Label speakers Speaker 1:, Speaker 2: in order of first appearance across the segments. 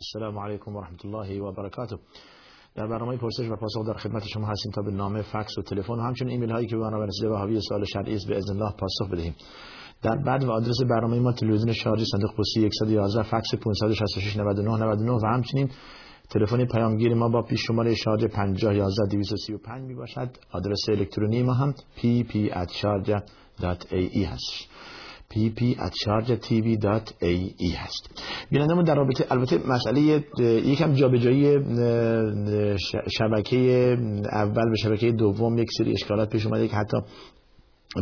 Speaker 1: السلام علیکم و رحمت الله و برکاته در برنامه پرسش و پاسخ در خدمت شما هستیم تا به نامه فکس و تلفن و همچنین ایمیل هایی که به برنامه رسیده و حاوی سوال شرعی است به اذن الله پاسخ بدهیم. در بعد و آدرس برنامه ما تلویزیون شارژی صندوق پستی 111 فکس 566 99 99 و همچنین تلفن پیامگیر ما با پیش شماره شارژ 50 11 235 می باشد آدرس الکترونی ما هم pp@sharjah.ae هست pp@sharjatv.ae هست. بینندمون در رابطه البته مسئله یکم جابجایی شبکه اول به شبکه دوم یک سری اشکالات پیش اومده که حتی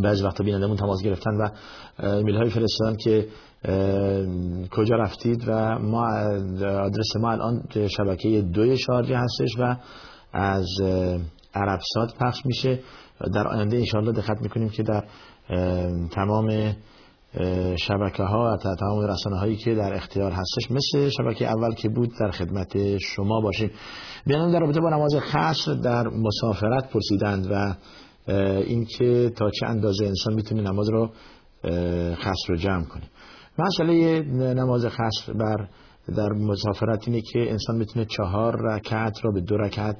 Speaker 1: بعضی وقتا بینندمون تماس گرفتن و ایمیل های فرستادن که کجا رفتید و ما آدرس ما الان شبکه دوی شارجه هستش و از عربسات پخش میشه. در آینده انشاءالله دقت می‌کنیم که در تمام شبکه ها و تمام رسانه هایی که در اختیار هستش مثل شبکه اول که بود در خدمت شما باشیم بیانم در رابطه با نماز خصر در مسافرت پرسیدند و اینکه تا چه اندازه انسان می‌تونه نماز رو خصر رو جمع کنه. مسئله نماز خصر بر در مسافرت اینه که انسان می‌تونه چهار رکعت را به دو رکعت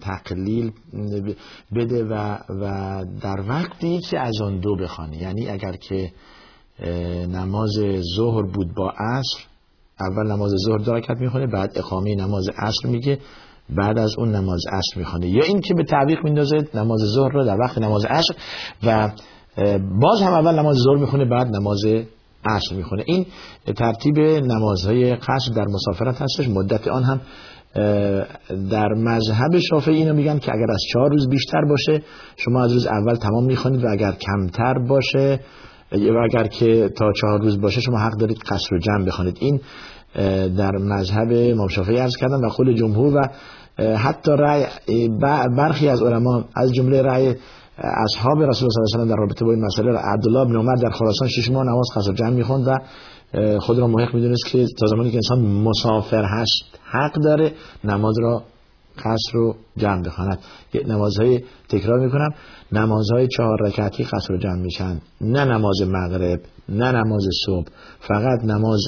Speaker 1: تقلیل بده و, و در وقتی که از آن دو بخوانه. یعنی اگر که نماز ظهر بود با عصر اول نماز ظهر دو رکعت می‌خونه بعد اقامه نماز عصر میگه بعد از اون نماز عصر می‌خونه. یا این که به تعویق میندازه نماز ظهر رو در وقت نماز عصر و باز هم اول نماز ظهر می‌خونه بعد نماز عصر می‌خونه. این ترتیب نمازهای قصر در مسافرت هستش. مدت آن هم در مذهب شافعی اینو میگن که اگر از چهار روز بیشتر باشه شما از روز اول تمام می‌خونید و اگر کمتر باشه و اگر که تا چهار روز باشه شما حق دارید قصر و جمع بخونید این در مذهب امام شافعی عرض کردن و خود جمهور و حتی رأی برخی از علما از جمله رأی اصحاب رسول الله صلی الله علیه و در رابطه با این مسئله عبدالله بن عمر در خراسان شش ماه نماز قصر جمع می‌خوند و خود را محق می‌دونست که تا زمانی که انسان مسافر هست حق داره نماز را قصر رو جمع بخواند. نمازهای تکرار می‌کنم. نمازهای چهار رکعتی قصر رو جمع میشن. نه نماز مغرب نه نماز صبح فقط نماز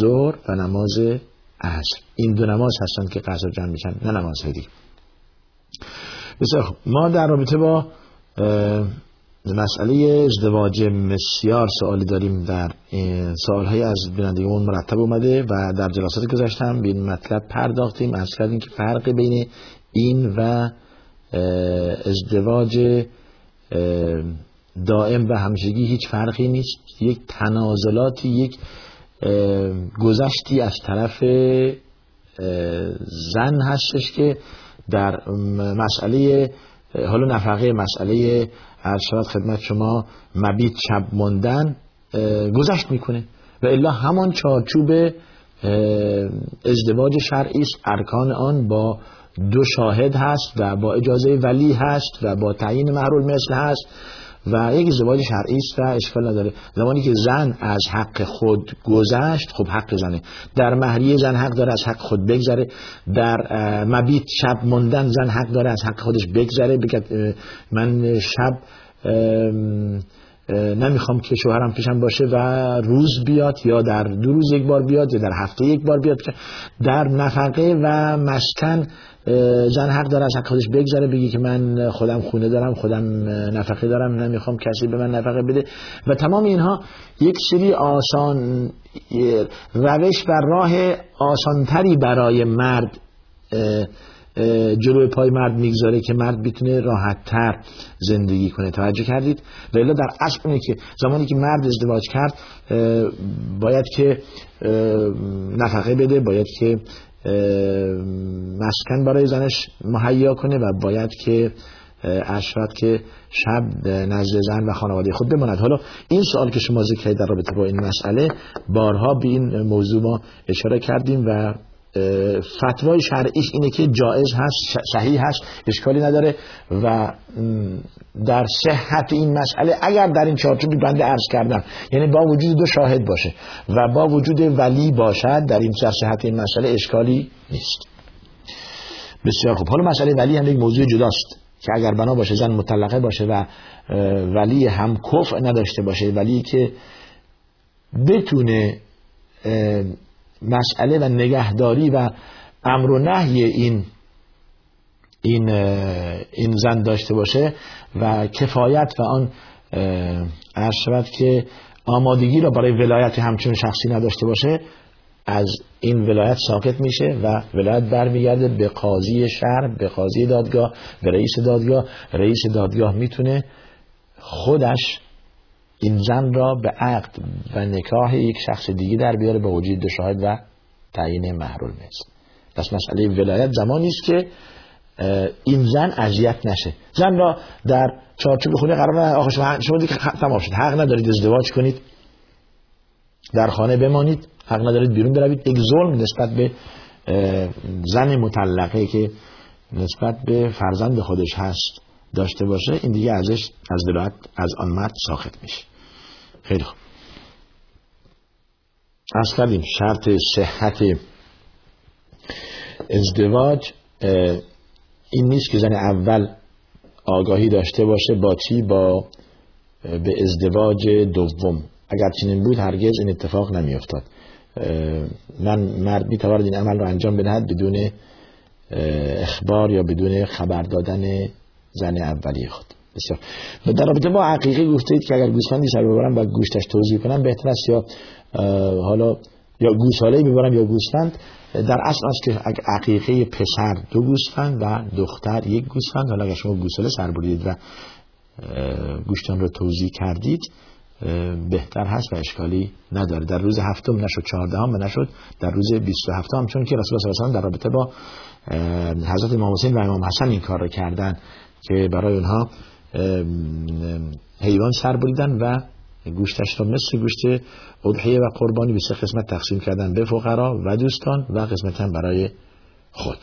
Speaker 1: ظهر و نماز عصر. این دو نماز هستند که قصر جمع میشن نه نمازهای دیگه. بسیار ما در رابطه با مسئله ازدواج مسیار سوالی داریم در سوالهای از بینندگان مرتب اومده و در جلسات گذاشتم به این مطلب پرداختیم. از کردیم که فرق بین این و ازدواج دائم و همشگی هیچ فرقی نیست. یک تنازلاتی یک گذشتی از طرف زن هستش که در مسئله حالا نفقه مسئله ارشاد خدمت شما مبیت شب موندن گذشت می‌کنه. و الا همان چارچوب ازدواج شرعی ارکان آن با دو شاهد هست و با اجازه ولی هست و با تعیین محرول مثل هست. و یک ازدواج شرعی است و اشکال نداره. زمانی که زن از حق خود گذشت خب حق زنه. در مهریه زن حق داره از حق خود بگذره. در مبیت شب موندن زن حق داره از حق خودش بگذره. بگه من شب نمی‌خوام که شوهرم پیشم باشه و روز بیاد یا در دو روز یک بار بیاد یا در هفته یک بار بیاد. در نفقه و مسکن زن حق داره از حق خودش بگذره بگی که من خودم خونه دارم خودم نفقه دارم نمی‌خوام کسی به من نفقه بده. و تمام اینها یک سری آسان روش و راه آسانتری برای مرد جلوی پای مرد می‌گذاره که مرد بتونه راحت تر زندگی کنه. توجه کردید؟ و در اصل اینه که زمانی که مرد ازدواج کرد باید که نفقه بده باید که مسکن برای زنش مهیا کنه و باید که اشرت که شب نزد زن و خانواده خود بماند. حالا این سوال که شما ذکر در رابطه با این مسئله بارها به این موضوع ما اشاره کردیم و فتوای شرعیش اینه که جایز هست صحیح هست اشکالی نداره و در صحت این مسئله اگر در این چارچوبی بنده عرض کردم یعنی با وجود دو شاهد باشه و با وجود ولی باشد در این صحت این مسئله اشکالی نیست. بسیار خوب. حالا مسئله ولی هم یک موضوع جداست که اگر بنا باشه زن مطلقه باشه و ولی هم کف نداشته باشه ولی که بتونه مسئله و نگهداری و امر و نهی این این این زن داشته باشه و کفایت و آن عرض که آمادگی را برای ولایت همچون شخصی نداشته باشه از این ولایت ساکت میشه و ولایت برمیگرده به قاضی شهر به قاضی دادگاه به رئیس دادگاه. رئیس دادگاه می‌تونه خودش این زن را به عقد و نکاح یک شخص دیگه در بیاره به وجود شاهد و تعیین محرول نیست. پس مسئله ولایت زمانی است که این زن اذیت نشه. زن را در چارچوب خونه قرار نه آخه شما شما دیگه تمام شد. حق ندارید ازدواج کنید. در خانه بمانید. حق ندارید بیرون بروید. یک ظلم نسبت به زن مطلقه که نسبت به فرزند خودش هست داشته باشه این دیگه ازش از دلات از آن مرد ساخت میشه. خیلی خوب. از کردیم شرط صحت ازدواج این نیست که زن اول آگاهی داشته باشه با چی؟ با به ازدواج دوم. اگر چنین بود هرگز این اتفاق نمیافتاد. من مرد می این عمل رو انجام بدهد بدون اخبار یا بدون خبر دادن زن اولی خود. بسیار. در رابطه با عقیقه گفتید که اگر گوسفندی سر ببرم و گوشتش توضیح کنم بهتر است یا حالا یا گوساله ببرم یا گوسفند. در اصل است که عقیقه پسر دو گوسفند و دختر یک گوسفند حالا اگر شما گوساله سر بردید و گوشتان رو توضیح کردید بهتر هست و اشکالی نداره. در روز هفتم نشد چهاردهم و نشد در روز 27 هم چون که رسول الله و در رابطه با حضرت امام حسین و امام حسن این کار رو کردن که برای اونها حیوان سر بریدن و گوشتش را مثل گوشت اضحیه و قربانی به سه قسمت تقسیم کردن به فقرا و دوستان و قسمت هم برای خود.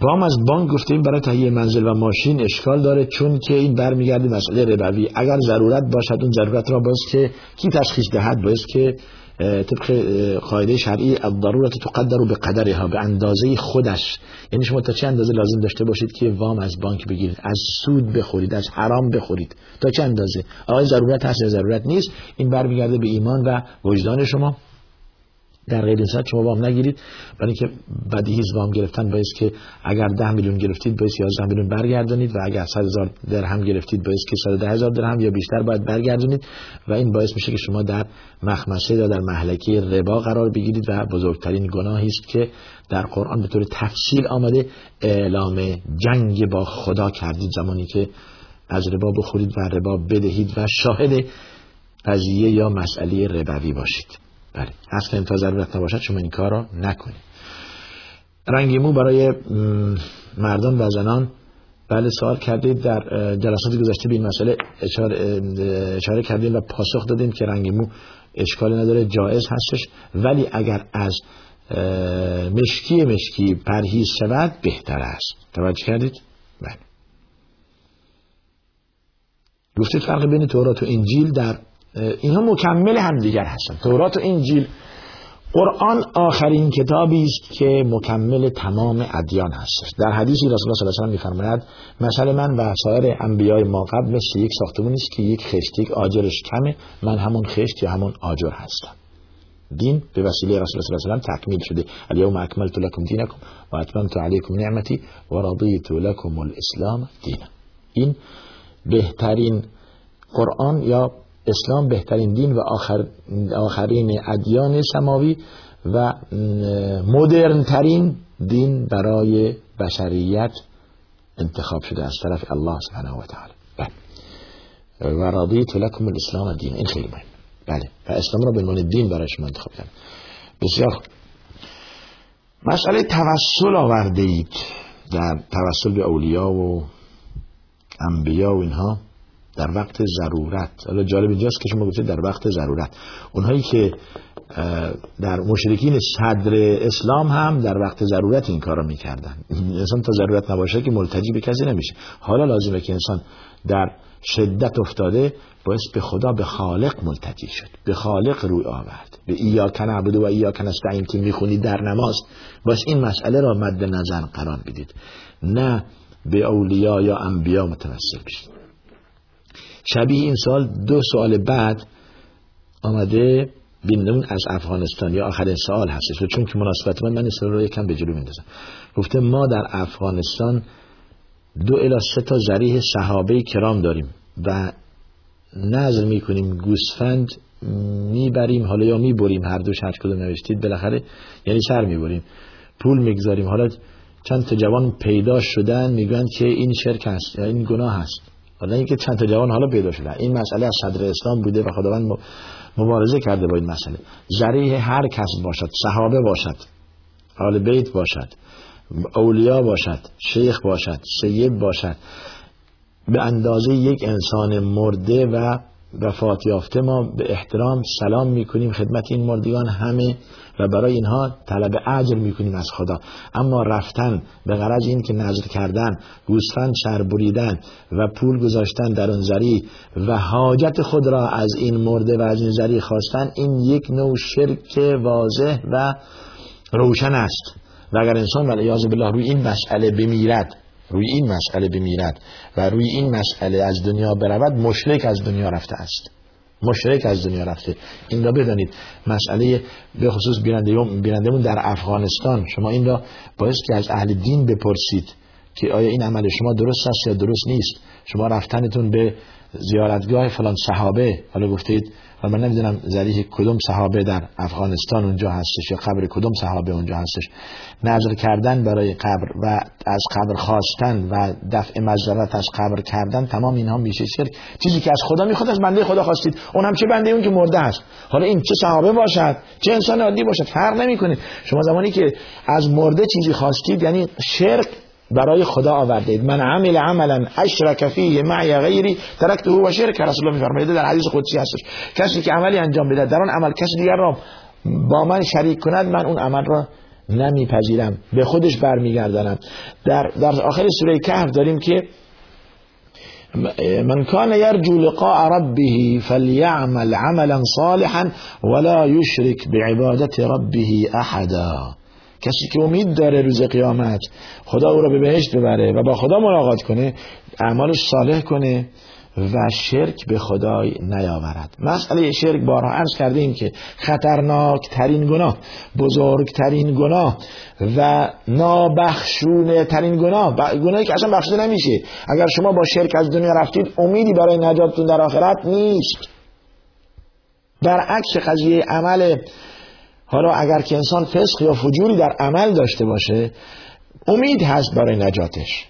Speaker 1: وام از بانک گفتیم برای تهیه منزل و ماشین اشکال داره چون که این برمیگرده مسئله ربوی. اگر ضرورت باشد اون ضرورت را باز که کی تشخیص دهد؟ باز که طبق قاعده شرعی الضرورت تقدر به قدرها به اندازه خودش. یعنی شما تا چه اندازه لازم داشته باشید که وام از بانک بگیرید؟ از سود بخورید از حرام بخورید. تا چه اندازه؟ آقای ضرورت هست یا ضرورت نیست؟ این برمیگرده به ایمان و وجدان شما. در غیر این شما وام نگیرید. برای اینکه بدیهی وام گرفتن باعث که اگر ده میلیون گرفتید باعث 11 میلیون برگردونید و اگر 100 هزار درهم گرفتید باعث که 110 هزار درهم یا بیشتر باید برگردونید و این باعث میشه که شما در مخمسه یا در محلکه ربا قرار بگیرید و بزرگترین گناهی است که در قرآن به طور تفصیل آمده اعلام جنگ با خدا کردید. زمانی که از ربا بخورید و ربا بدهید و شاهد قضیه یا مسئله ربوی باشید. بله. اصلا تا ضرورت نباشد شما این کار را نکنید. رنگ مو برای مردان و زنان. بله سوال کردید در جلسات گذشته به این مسئله اشاره, اشاره کردیم و پاسخ دادیم که رنگ مو اشکالی نداره جایز هستش. ولی اگر از مشکی مشکی پرهیز شود بهتر است. توجه کردید؟ بله. گفتید فرق بین تورات و انجیل در اینها مکمل همدیگر هستند تورات و انجیل قرآن آخرین کتابی است که مکمل تمام ادیان هستش. در حدیثی رسول الله صلی الله علیه و میفرماید مثل من و سایر انبیای ما قبل مثل یک ساختمون است که یک خشت یک آجرش کمه من همون خشت یا همون آجر هستم. دین به وسیله رسول الله صلی الله علیه و تکمیل شده. الیوم اکملت لکم دینکم و اتممت علیکم نعمتی و رضیت لکم الاسلام دینا. این بهترین قرآن یا اسلام بهترین دین و آخر آخرین ادیان سماوی و مدرن ترین دین برای بشریت انتخاب شده از طرف الله سبحانه و تعالی. بله. و رضیت لکم الاسلام دین. این خیلی مهم. بله. و اسلام را به عنوان دین برای شما انتخاب کردم. بسیار مسئله توسل آورده اید در توسل به اولیاء و انبیا و اینها. در وقت ضرورت. حالا جالب اینجاست که شما گفتید در وقت ضرورت. اونهایی که در مشرکین صدر اسلام هم در وقت ضرورت این کارو می‌کردن. انسان تا ضرورت نباشه که ملتجی به کسی نمیشه. حالا لازمه که انسان در شدت افتاده باعث به خدا به خالق ملتجی شد. به خالق روی آورد. به ایاک نعبد و ایاک نستعین که می‌خونید در نماز. باش این مسئله را مد نظر قرار بدید نه به اولیا یا انبیا متوسل بشید شبیه این سال دو سال بعد آمده بینندمون از افغانستان یا آخرین سوال هستش و چون که مناسبت من من این رو یکم به جلو میندازم گفته ما در افغانستان دو الی سه تا ذریح صحابه کرام داریم و نظر می‌کنیم گوسفند می‌بریم حالا یا می‌بریم هر دوش هر کدوم نوشتید بالاخره یعنی سر می‌بریم. پول می‌گذاریم. حالا چند تا جوان پیدا شدن میگن که این شرک هست یا این گناه هست. حالا اینکه چند تا جوان حالا پیدا شدن این مسئله از صدر اسلام بوده و خداوند مبارزه کرده با این مسئله. ذریح هر کس باشد صحابه باشد آل بیت باشد اولیا باشد شیخ باشد سید باشد. به اندازه یک انسان مرده و وفات یافته ما به احترام سلام می‌کنیم خدمت این مردگان همه و برای اینها طلب اجر می‌کنیم از خدا. اما رفتن به غرض این که نظر کردن گوسفند شر بریدن و پول گذاشتن در اون زری و حاجت خود را از این مرده و از این زری خواستن این یک نوع شرک واضح و روشن است. و اگر انسان ولی بالله روی این مسئله بمیرد روی این مسئله بمیرد و روی این مسئله از دنیا برود مشرک از دنیا رفته است. مشرک از دنیا رفته. این را بدانید. مسئله به خصوص بینندمون در افغانستان. شما این را باید که از اهل دین بپرسید که آیا این عمل شما درست است یا درست نیست. شما رفتنتون به زیارتگاه فلان صحابه. حالا گفتید و من نمی‌دونم ذریح کدوم صحابه در افغانستان اونجا هستش یا قبر کدوم صحابه اونجا هستش. نظر کردن برای قبر و از قبر خواستن و دفع مزارت از قبر کردن تمام اینها میشه شرک. چیزی که از خدا می‌خواد از بنده خدا خواستید. اون هم چه بنده؟ اون که مرده است حالا این چه صحابه باشد؟ چه انسان عادی باشد؟ فرق نمی‌کنه. شما زمانی که از مرده چیزی خواستید یعنی شرک برای خدا آورده اید من عمل عملا اشرک فیه معی غیری ترکته و شرک. رسول الله میفرمایید در حدیث قدسی هستش. کسی که عملی انجام بده در آن عمل کسی دیگر را با من شریک کند من اون عمل را نمیپذیرم. به خودش برمیگردانم در در آخر سوره کهف داریم که من كان يرجو لقاء ربه فليعمل عملا صالحا ولا يشرك بعبادة ربه احدا. کسی که امید داره روز قیامت خدا او را به بهشت ببره و با خدا ملاقات کنه اعمالش صالح کنه و شرک به خدای نیاورد. مسئله شرک بارها عرض کرده ایم که خطرناک ترین گناه بزرگترین گناه و نابخشونه ترین گناه. گناهی که اصلا بخشیده نمیشه. اگر شما با شرک از دنیا رفتید امیدی برای نجاتتون در آخرت نیست. برعکس قضیه عمل حالا اگر که انسان فسق یا فجوری در عمل داشته باشه امید هست برای نجاتش.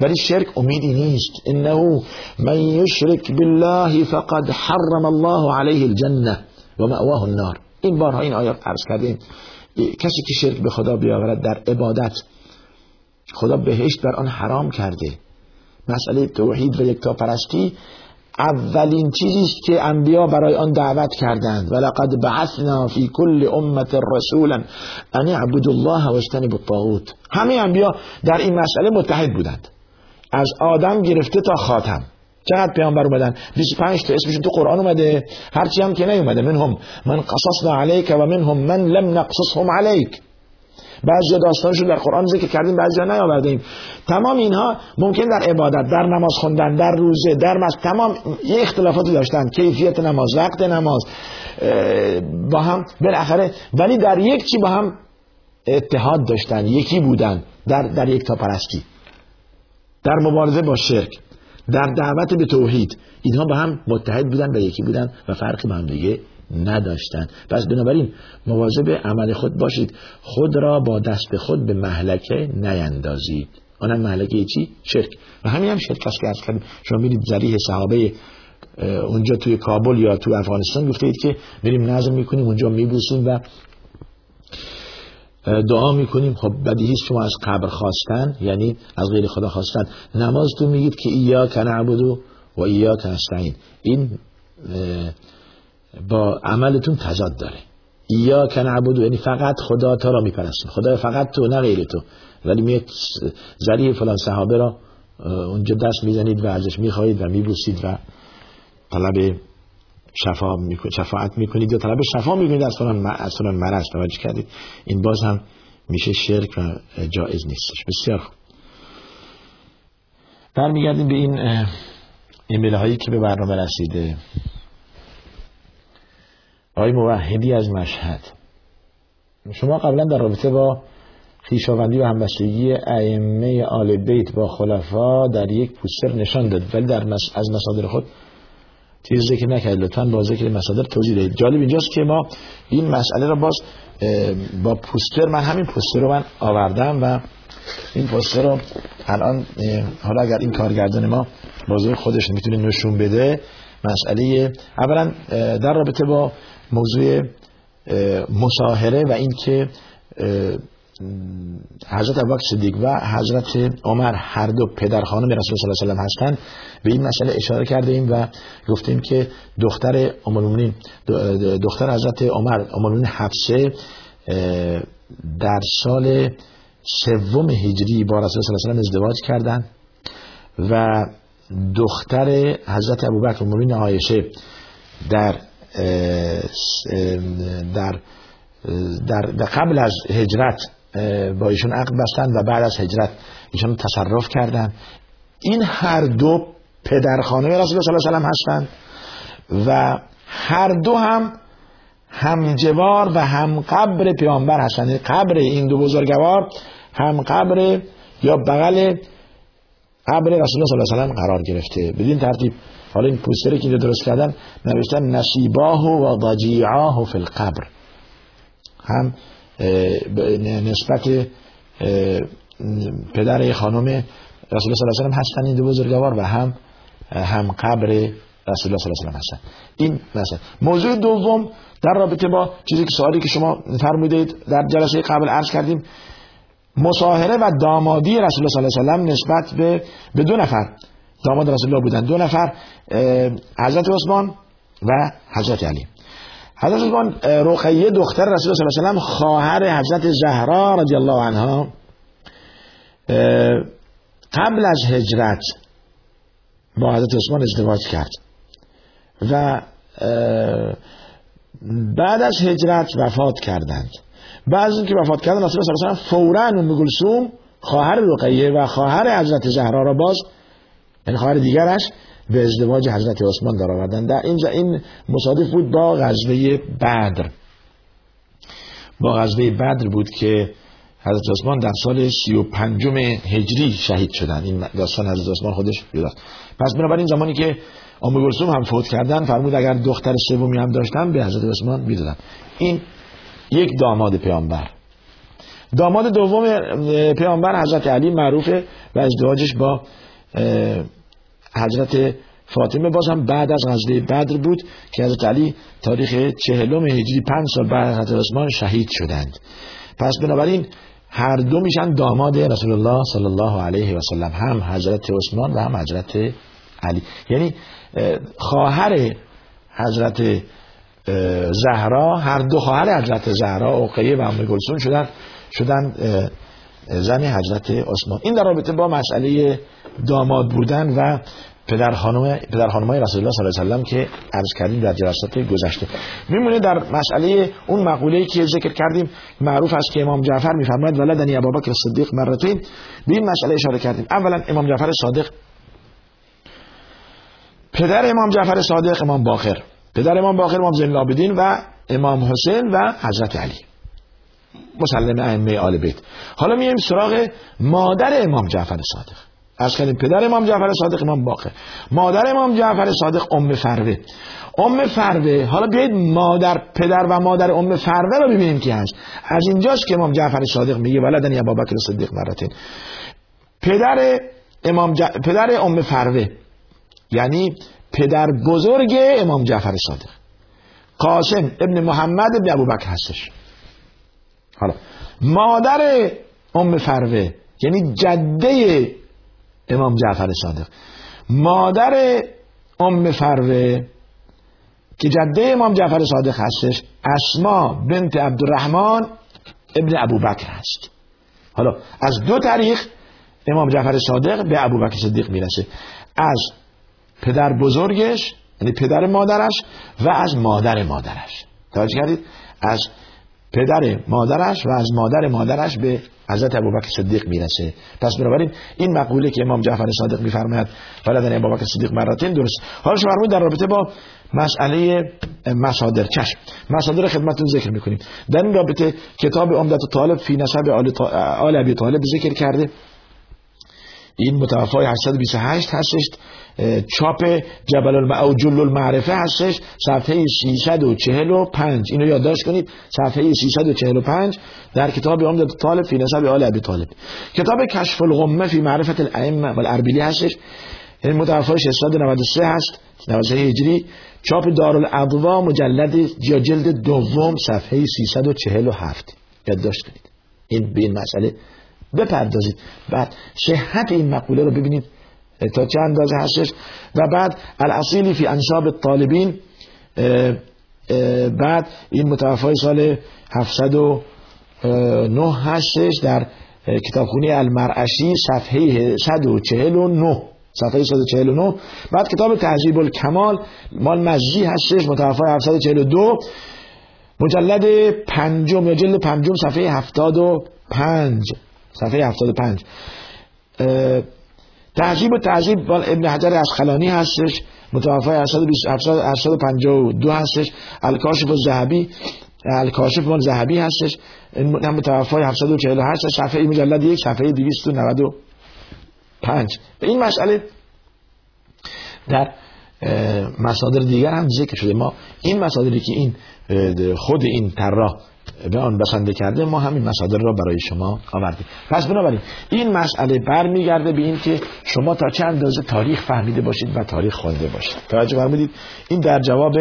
Speaker 1: ولی شرک امیدی نیست. انه من یشرک بالله فقد حرم الله علیه الجنه و مأواه النار. این بارها این آیات عرض کردیم. کسی که شرک به خدا بیاورد در عبادت خدا بهشت بر آن حرام کرده. مسئله توحید و یکتا پرستی اولین چیزی است که انبیا برای آن دعوت کردند. ولقد بعثنا فی کل امت رسولا ان اعبدوا الله واجتنبوا الطاغوت. همه انبیا در این مسئله متحد بودند. از آدم گرفته تا خاتم. چقدر پیامبر اومدن؟ 25 تا اسمشون تو قرآن اومده. هرچی هم که نیومده. منهم من قصصنا علیک و منهم من لم نقصصهم علیک. بعضی داستانشون در قرآن ذکر کردیم بعضی نیاوردیم. تمام اینها ممکن در عبادت در نماز خوندن در روزه در مز تمام یه اختلافاتی داشتن. کیفیت نماز وقت نماز با هم بالاخره ولی در یک چی با هم اتحاد داشتن یکی بودن در در یک تا پرستی. در مبارزه با شرک در دعوت به توحید. اینها با هم متحد بودن و یکی بودن و فرقی با هم دیگه نداشتن. پس بنابراین مواظب عمل خود باشید. خود را با دست خود به محلکه نیندازید. آنم محلکه چی؟ شرک. و همین هم شرک است که از کردیم شما میرید زریح صحابه اونجا توی کابل یا توی افغانستان گفته اید که میریم نظر می‌کنیم اونجا میبوسیم و دعا می‌کنیم. خب بدیهی شما از قبر خواستن یعنی از غیر خدا خواستن. نماز تو میگید که ایا کنعبدو و ایا کنستعین این با عملتون تضاد داره. یا کن عبدو یعنی فقط خدا تا را میپرستیم خدا فقط تو نه غیر تو. ولی میاد زریح فلان صحابه را اونجا دست می‌زنید و ازش می‌خواهید و میبوسید و طلب شفا می‌کنید شفاعت می‌کنید یا طلب شفا می‌کنید. از فلان از فلان مرض توجه کردید. این باز هم میشه شرک و جایز نیستش بسیار خوب. برمیگردیم به این ایمیل هایی که به برنامه رسیده. آقای موحدی از مشهد. شما قبلا در رابطه با خیشاوندی و همبستگی ائمه آل بیت با خلفا در یک پوستر نشان داد. ولی در مس... از مصادر خود چیز ذکر نکرد. لطفا با ذکر مصادر توضیح دهید. جالب اینجاست که ما این مسئله را باز با پوستر من همین پوستر رو من آوردم و این پوستر رو الان حالا اگر این کارگردان ما بازوی خودش می‌تونه نشون بده مسئله اولا در رابطه با موضوع مشاهره و اینکه حضرت ابوبکر صدیق و حضرت عمر هر دو پدر خانم رسول صلی الله علیه و هستند. به این مسئله اشاره کرده ایم و گفتیم که دختر ام دختر حضرت عمر ام حفصه در سال سوم هجری با رسول صلی الله علیه و ازدواج کردند و دختر حضرت ابوبکر ام عایشه در در در, قبل از هجرت با ایشون عقد بستن و بعد از هجرت ایشون تصرف کردن. این هر دو پدر خانه رسول الله صلی الله علیه و هستند و هر دو هم همجوار و هم قبر پیامبر هستند. یعنی قبر این دو بزرگوار هم قبر یا بغل قبر رسول الله صلی الله علیه و قرار گرفته. بدین ترتیب حالا این پوستری که درست کردن نوشتن نصیباه و ضجیعاه فی القبر. هم نسبت پدر خانم رسول الله صلی الله علیه و هستن این دو بزرگوار و هم هم قبر رسول الله صلی الله علیه و هستن. این مثلا. موضوع دوم در رابطه با چیزی که سوالی که شما فرمودید در جلسه قبل عرض کردیم مصاهره و دامادی رسول الله صلی الله علیه و نسبت به به دو نفر. داماد رسول الله بودن. دو نفر حضرت عثمان و حضرت علی. حضرت عثمان رقیه دختر رسول الله صلی الله علیه و خواهر حضرت زهرا رضی الله عنها. قبل از هجرت با حضرت عثمان ازدواج کرد. و بعد از هجرت وفات کردند. بعد از اینکه وفات کردن رسول الله صلی الله علیه و فورا ام کلثوم خواهر رقیه و خواهر حضرت زهرا را باز این خواهر دیگرش به ازدواج حضرت عثمان در آوردن در اینجا این مصادف بود با غزوه بدر. با غزوه بدر بود که حضرت عثمان در سال سی و پنجم هجری شهید شدن. این داستان حضرت عثمان خودش بیداست پس بنابراین زمانی که ام کلثوم هم فوت کردن فرمود اگر دختر سومی هم داشتن به حضرت عثمان می‌دادن. این یک داماد پیامبر. داماد دوم پیامبر حضرت علی معروفه و ازدواجش با حضرت فاطمه باز هم بعد از غزوه بدر بود که حضرت علی تاریخ چهلم هجری پنج سال بعد حضرت عثمان شهید شدند. پس بنابراین هر دو میشن داماد رسول الله صلی الله علیه و سلم هم حضرت عثمان و هم حضرت علی. یعنی خواهر حضرت زهرا هر دو خواهر حضرت زهرا اوقیه و ام گلسون شدن شدن زن حضرت عثمان. این در رابطه با مسئله داماد بودن و پدر خانم پدر خانمای رسول الله صلی الله علیه و که عرض کردیم در جلسات گذشته. میمونه در مسئله اون مقوله که ذکر کردیم معروف است که امام جعفر میفرماید ولدنی ابوبکر صدیق مرتين به این مسئله اشاره کردیم. اولا امام جعفر صادق پدر امام جعفر صادق امام باقر پدر امام باقر امام زین و امام حسین و حضرت علی. مسلم ائمه آل بیت. حالا میایم سراغ مادر امام جعفر صادق. از کردیم پدر امام جعفر صادق امام باقر. مادر امام جعفر صادق ام فروه. ام فروه حالا بیایید مادر پدر و مادر ام فروه رو ببینیم کی هست. از اینجاست که امام جعفر صادق میگه ولدنی ابابکر صدیق مرتين پدر امام ج... پدر ام فروه یعنی پدر بزرگ امام جعفر صادق. قاسم ابن محمد ابن ابوبکر هستش. حالا. مادر ام فروه یعنی جده امام جعفر صادق. مادر ام فروه که جده امام جعفر صادق هستش اسما بنت عبدالرحمن ابن ابوبکر هست. حالا از دو تاریخ امام جعفر صادق به ابوبکر صدیق می‌رسه. از پدر بزرگش یعنی پدر مادرش و از مادر مادرش. توجه کردید؟ از پدر مادرش و از مادر مادرش به حضرت ابوبکر صدیق می‌رسه. پس بنابراین این مقوله که امام جعفر صادق میفرماید ولدن ابوبکر صدیق مرتين درست. حالا شما در رابطه با مسئله مصادر چشم. مصادر خدمتتون ذکر می‌کنیم. در این رابطه کتاب عمدت طالب فی نسب آل ابی طالب ذکر کرده. این متوفای 828 هستش چاپ جبل الم او جل المعرفه هستش صفحه 345 اینو یادداشت کنید صفحه 345 در کتاب عمدت طالب فی نسب آل ابی طالب. کتاب کشف الغمه فی معرفت الائمه والاربیلی هستش. این متوفای 693 هست 93 هجری. چاپ دارالادوا مجلد یا جلد دوم صفحه 347 یادداشت کنید. این به این مسئله بپردازید. بعد صحت این مقوله رو ببینید. تا چه اندازه هستش؟ و بعد الاصیلی فی انصاب الطالبین بعد این متوفای سال 709 هستش در کتابخونه المرعشی صفحه 149 صفحه 149 بعد کتاب تهذیب الکمال مال مجی هستش متوفای 742 مجلد پنجم یا جلد پنجم صفحه 75 صفحه 75 تعذیب و تعذیب مال ابن حجر اسقلانی هستش متوفای 752 هستش الکاشف و ذهبی الکاشف مال ذهبی هستش. هم متوفای 748 صفحه مجلد یک صفحه 295 به این مسئله در مصادر دیگر هم ذکر شده. ما این مصادری که این خود این طراح به آن بسنده کرده ما همین مصادر را برای شما آوردیم. پس بنابراین این مسئله برمیگرده به این که شما تا چه اندازه تاریخ فهمیده باشید و تاریخ خوانده باشید. توجه فرمودید. این در جواب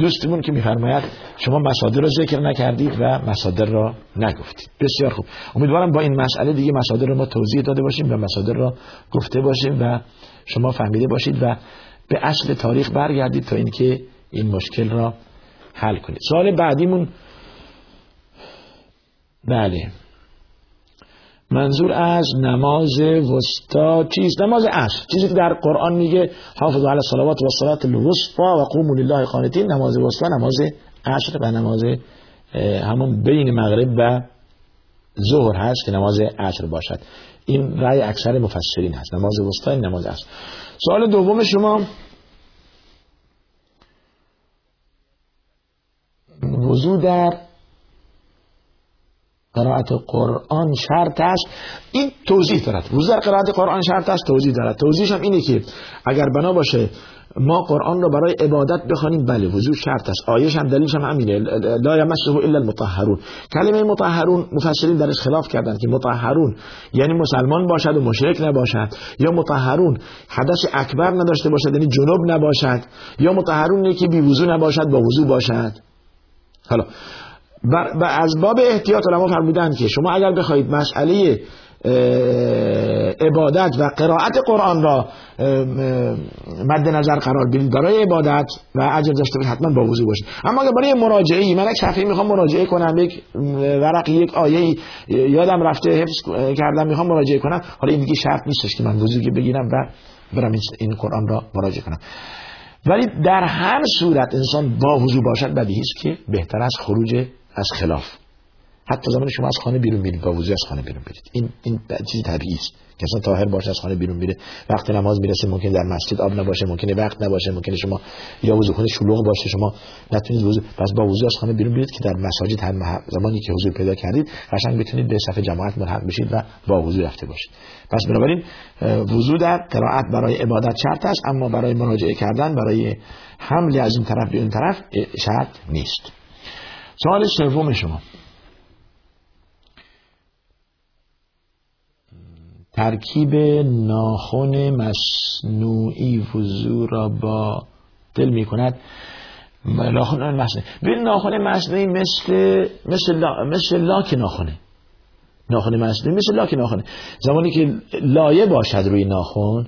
Speaker 1: دوستمون که میفرماید شما مصادر را ذکر نکردید و مصادر را نگفتید. بسیار خوب. امیدوارم با این مسئله دیگه مصادر را ما توضیح داده باشیم و مصادر را گفته باشیم و شما فهمیده باشید و به اصل تاریخ برگردید تا اینکه این مشکل را حل کنید. سوال بعدیمون بله. منظور از نماز وسطا چیست؟ نماز عصر. چیزی که در قرآن میگه حافظ علی الصلوات و الصلاه الوسطا و قوموا لله قانتین. نماز وسطا نماز عصر و نماز همون بین مغرب و ظهر هست که نماز عصر باشد. این رأی اکثر مفسرین هست. نماز وسطا نماز عصر. سوال دوم شما. وضو در قرائت قرآن است. این توضیح دارد. روز در قرائت قرآن است توضیح دارد. توضیحش هم اینه که اگر بنا باشه ما قرآن رو برای عبادت بخوانیم بله وضو شرط است. آیش هم دلیلش هم همینه. لا یمسه الا المطهرون. کلمه مطهرون مفسرین درش خلاف کردن که مطهرون یعنی مسلمان باشد و مشرک نباشد یا مطهرون حدث اکبر نداشته باشد یعنی جنوب نباشد یا مطهرون یکی بی وضو نباشد با وضو باشد. حالا و از باب احتیاط علما فرمودن که شما اگر بخواید مسئله عبادت و قرائت قرآن را مد نظر قرار بدید برای عبادت و اجر داشته باشید حتما با وضو باشید. اما اگر برای مراجعه من یک صفحه می‌خوام مراجعه کنم یک ورق یک آیه یادم رفته حفظ کردم می‌خوام مراجعه کنم. حالا این دیگه شرط نیستش که من وضو بگیرم و برم این قرآن را مراجعه کنم. ولی در هر صورت انسان با وضو باشد بدیهی است که بهتر از خروج از خلاف. حتی زمانی شما از خانه بیرون میرید با وضو از خانه بیرون برید این این چیز طبیعی است که اصلا طاهر باشه از خانه بیرون میره. وقت نماز می‌رسه ممکن در مسجد آب نباشه ممکنه وقت نباشه ممکنه شما یا وضو خونه شلوغ باشه شما نتونید وضو پس با وضو از خانه بیرون برید که در مساجد هر زمانی که حضور پیدا کردید قشنگ بتونید به صف جماعت ملحق بشید و با وضو رفته باشید. پس بنابراین وضو در قرائت برای عبادت شرط است اما برای مراجعه کردن برای حمل از این طرف به اون طرف شرط نیست. سوال سوم شما. ترکیب ناخن مصنوعی وضو را با دل می کند ناخن مصنوعی. به ناخن مصنوعی مثل مثل, لا... مثل لاک ناخنه. ناخن مصنوعی مثل لاک ناخنه. زمانی که لایه باشد روی ناخن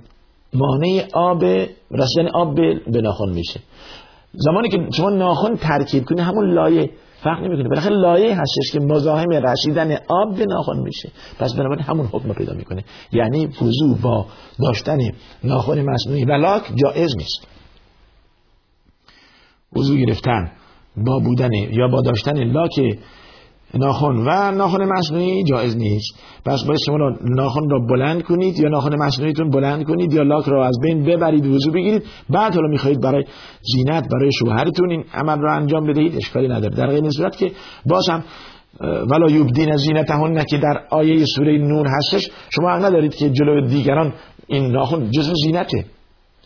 Speaker 1: مانع آب رسیدن آب به ناخن میشه. زمانی که شما ناخن ترکیب کنی همون لایه. فرق نمی‌کنه. بالاخره لایه هستش که مزاحم رسیدن آب به ناخن میشه. پس بنابراین همون حکم پیدا می‌کنه. یعنی وضو با داشتن ناخن مصنوعی و لاک جایز نیست. وضو گرفتن با بودن یا با داشتن لاک ناخن. و ناخن مصنوعی جایز نیست. پس باید شما ناخن را بلند کنید یا ناخن مصنوعیتون بلند کنید یا لاک را از بین ببرید وضو بگیرید. بعد حالا می‌خواهید برای زینت برای شوهرتون این عمل را انجام بدهید. اشکالی نداره. در غیر صورت که باز هم ولا یبدین زینتهن که در آیه سوره نور هستش شما حق ندارید که جلو دیگران این ناخن جزء زینته.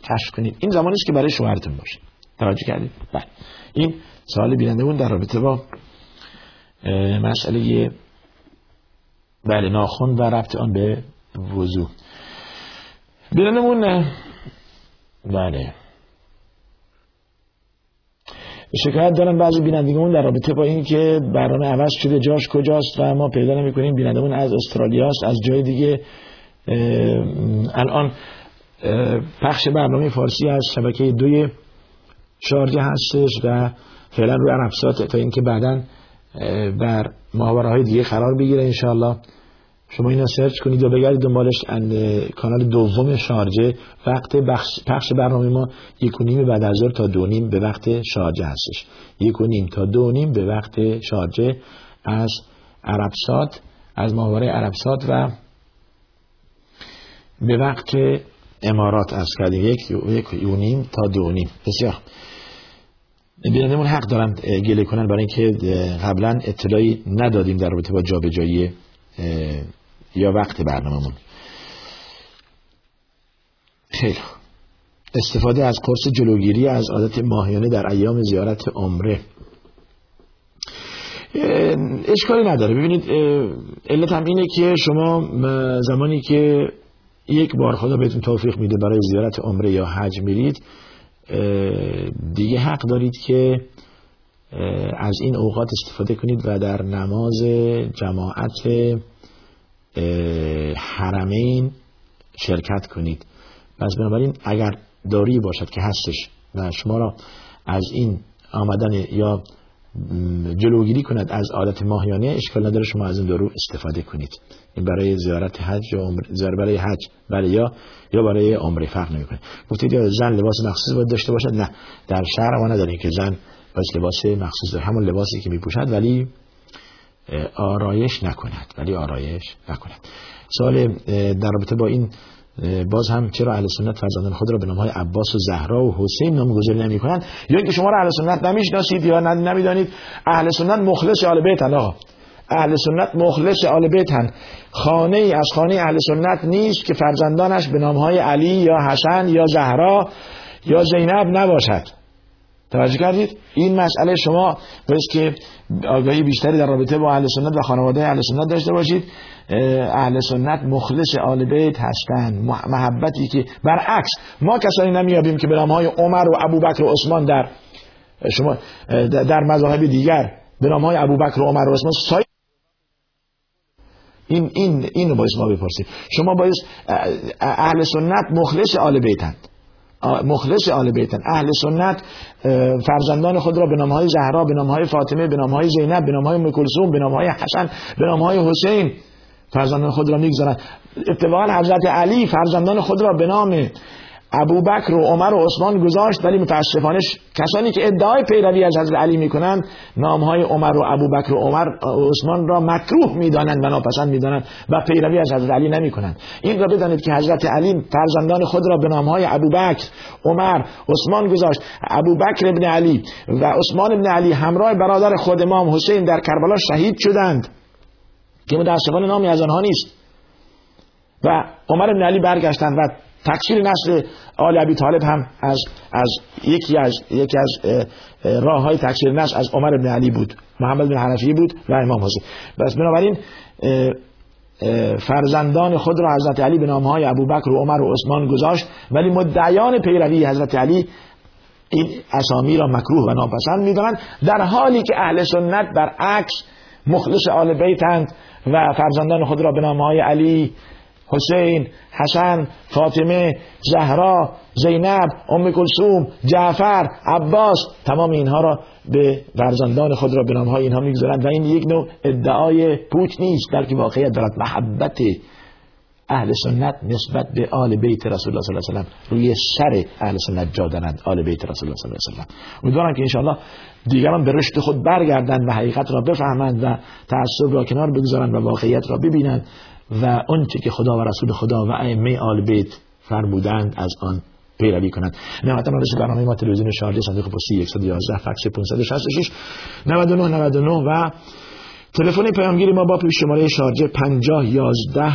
Speaker 1: کشف کنید. این زمانی است که برای شوهرتون باشه. توجه کردید. بله. این سوال بینندمون در رابطه با مسئله بله ناخن و ربط آن به وضوع بینندمون بله. شکایت دارن بعضی بینندگان در رابطه با این که برنامه عوض شده جاش کجاست و ما پیدا نمی کنیم بینندگان از استرالیا است از جای دیگه الان پخش برنامه فارسی از شبکه دوی شارجه هستش و فعلا روی عربسات تا اینکه بعدا بر محاوره های دیگه قرار بگیره انشاءالله. شما اینا سرچ کنید و بگردید دنبالش کانال دوم شارجه. وقت پخش برنامه ما یک و نیم بعد از تا دو نیم به وقت شارجه هستش. یک و نیم تا دو نیم به وقت شارجه از عربسات از ماهواره عربسات و به وقت امارات از کردیم. یک یک و نیم تا دو نیم. بسیار. بینندمون حق دارن گله کنن برای اینکه قبلا اطلاعی ندادیم در رابطه با جابجایی یا وقت برنامهمون. خیلی استفاده از قرص جلوگیری از عادت ماهیانه در ایام زیارت عمره. اشکالی نداره. ببینید علت هم اینه که شما زمانی که یک بار خدا بهتون توفیق میده برای زیارت عمره یا حج میرید دیگه حق دارید که از این اوقات استفاده کنید و در نماز جماعت حرمین شرکت کنید. پس بنابراین اگر داری باشد که هستش و شما را از این آمدن یا جلوگیری کند از عادت ماهیانه اشکال نداره شما از این دارو استفاده کنید. این برای زیارت حج یا عمر برای حج بله یا یا برای عمره فرق نمی‌کنه. گفتید یا زن لباس مخصوص باید داشته باشد؟ نه. در شهر ما نداریم که زن باید لباس مخصوص داره همون لباسی که میپوشد ولی آرایش نکند. ولی آرایش نکند. سوال در رابطه با این باز هم چرا اهل سنت فرزندان خود را به نام های عباس و زهرا و حسین نامگذاری نمی کنند یا اینکه شما را اهل سنت نمی‌شناسید یا نمی‌دانید؟ اهل سنت مخلص آل بیت اهل سنت مخلص آل بیتن. خانه ای از خانه اهل سنت نیست که فرزندانش به نام های علی یا حسن یا زهرا یا زینب نباشد. توجه کردید. این مسئله شما باید که آگاهی بیشتری در رابطه با اهل سنت و خانواده اهل سنت داشته باشید. اهل سنت مخلص آل بیت هستند محبتی که برعکس ما کسانی نمیابیم که به نام های عمر و ابوبکر و عثمان در شما در مذاهب دیگر به نام های ابوبکر و عمر و عثمان سای این این اینو باید ما بپرسیم. شما باید اهل سنت مخلص آل بیتند. مخلص آل بیتن اهل سنت فرزندان خود را به نام های زهرا به نام های فاطمه به نام های زینب به نام های مکلسوم به نام های حسن به نام های حسین فرزندان خود را می‌گذارند اتفاقا حضرت علی فرزندان خود را به نام ابو بکر و عمر و عثمان گذاشت ولی متاسفانه کسانی که ادعای پیروی از حضرت علی می‌کنند نام های عمر و ابو بکر و عمر و عثمان را مکروه می‌دانند و ناپسند می‌دانند و پیروی از حضرت علی نمی‌کنند. این را بدانید که حضرت علی فرزندان خود را به نام های ابو بکر عمر عثمان گذاشت. ابو بکر ابن علی و عثمان ابن علی همراه برادر خود امام حسین در کربلا شهید شدند که متاسفانه نامی از آنها نیست. و عمر ابن علی برگشتند و تکثیر نسل آل ابی طالب هم از از یکی از یکی از راه های تکثیر نسل از عمر ابن علی بود. محمد بن حنفی بود و امام حسین. بس بنابراین فرزندان خود را حضرت علی به نام های ابوبکر و عمر و عثمان گذاشت ولی مدعیان پیروی حضرت علی این اسامی را مکروه و ناپسند می‌دانند. در حالی که اهل سنت برعکس مخلص آل بیتند و فرزندان خود را به نام های علی حسین حسن فاطمه زهرا زینب ام کلثوم جعفر عباس تمام اینها را به فرزندان خود را به نام های اینها می‌گذارند و این یک نوع ادعای پوچ نیست بلکه واقعیت دارد. محبت اهل سنت نسبت به آل بیت رسول الله صلی الله علیه و روی سر اهل سنت جا دارند آل بیت رسول الله صلی الله علیه و امیدوارم که انشاءالله دیگران به رشد خود برگردند و حقیقت را بفهمند و تعصب را کنار بگذارند و واقعیت را ببینند. و آنچه که خدا و رسول خدا و ائمه آل بیت فرمودند از آن پیروی کنند. نهایتا آدرس برنامه ما تلویزیون شارجه صندوق پستی 111 فکس 566 99 99 و تلفن پیامگیری ما با شماره شارجه 50 11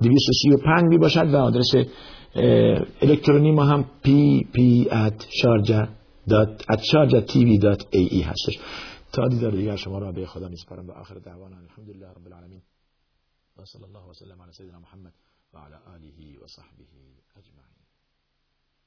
Speaker 1: 235 می باشد و آدرس الکترونی ما هم pp at sharjah at sharjah هستش. تا دیدار دیگر شما را به خدا میسپارم. و آخر دعوانا الحمدلله رب العالمین. وصلى الله وسلم على سيدنا محمد وعلى آله وصحبه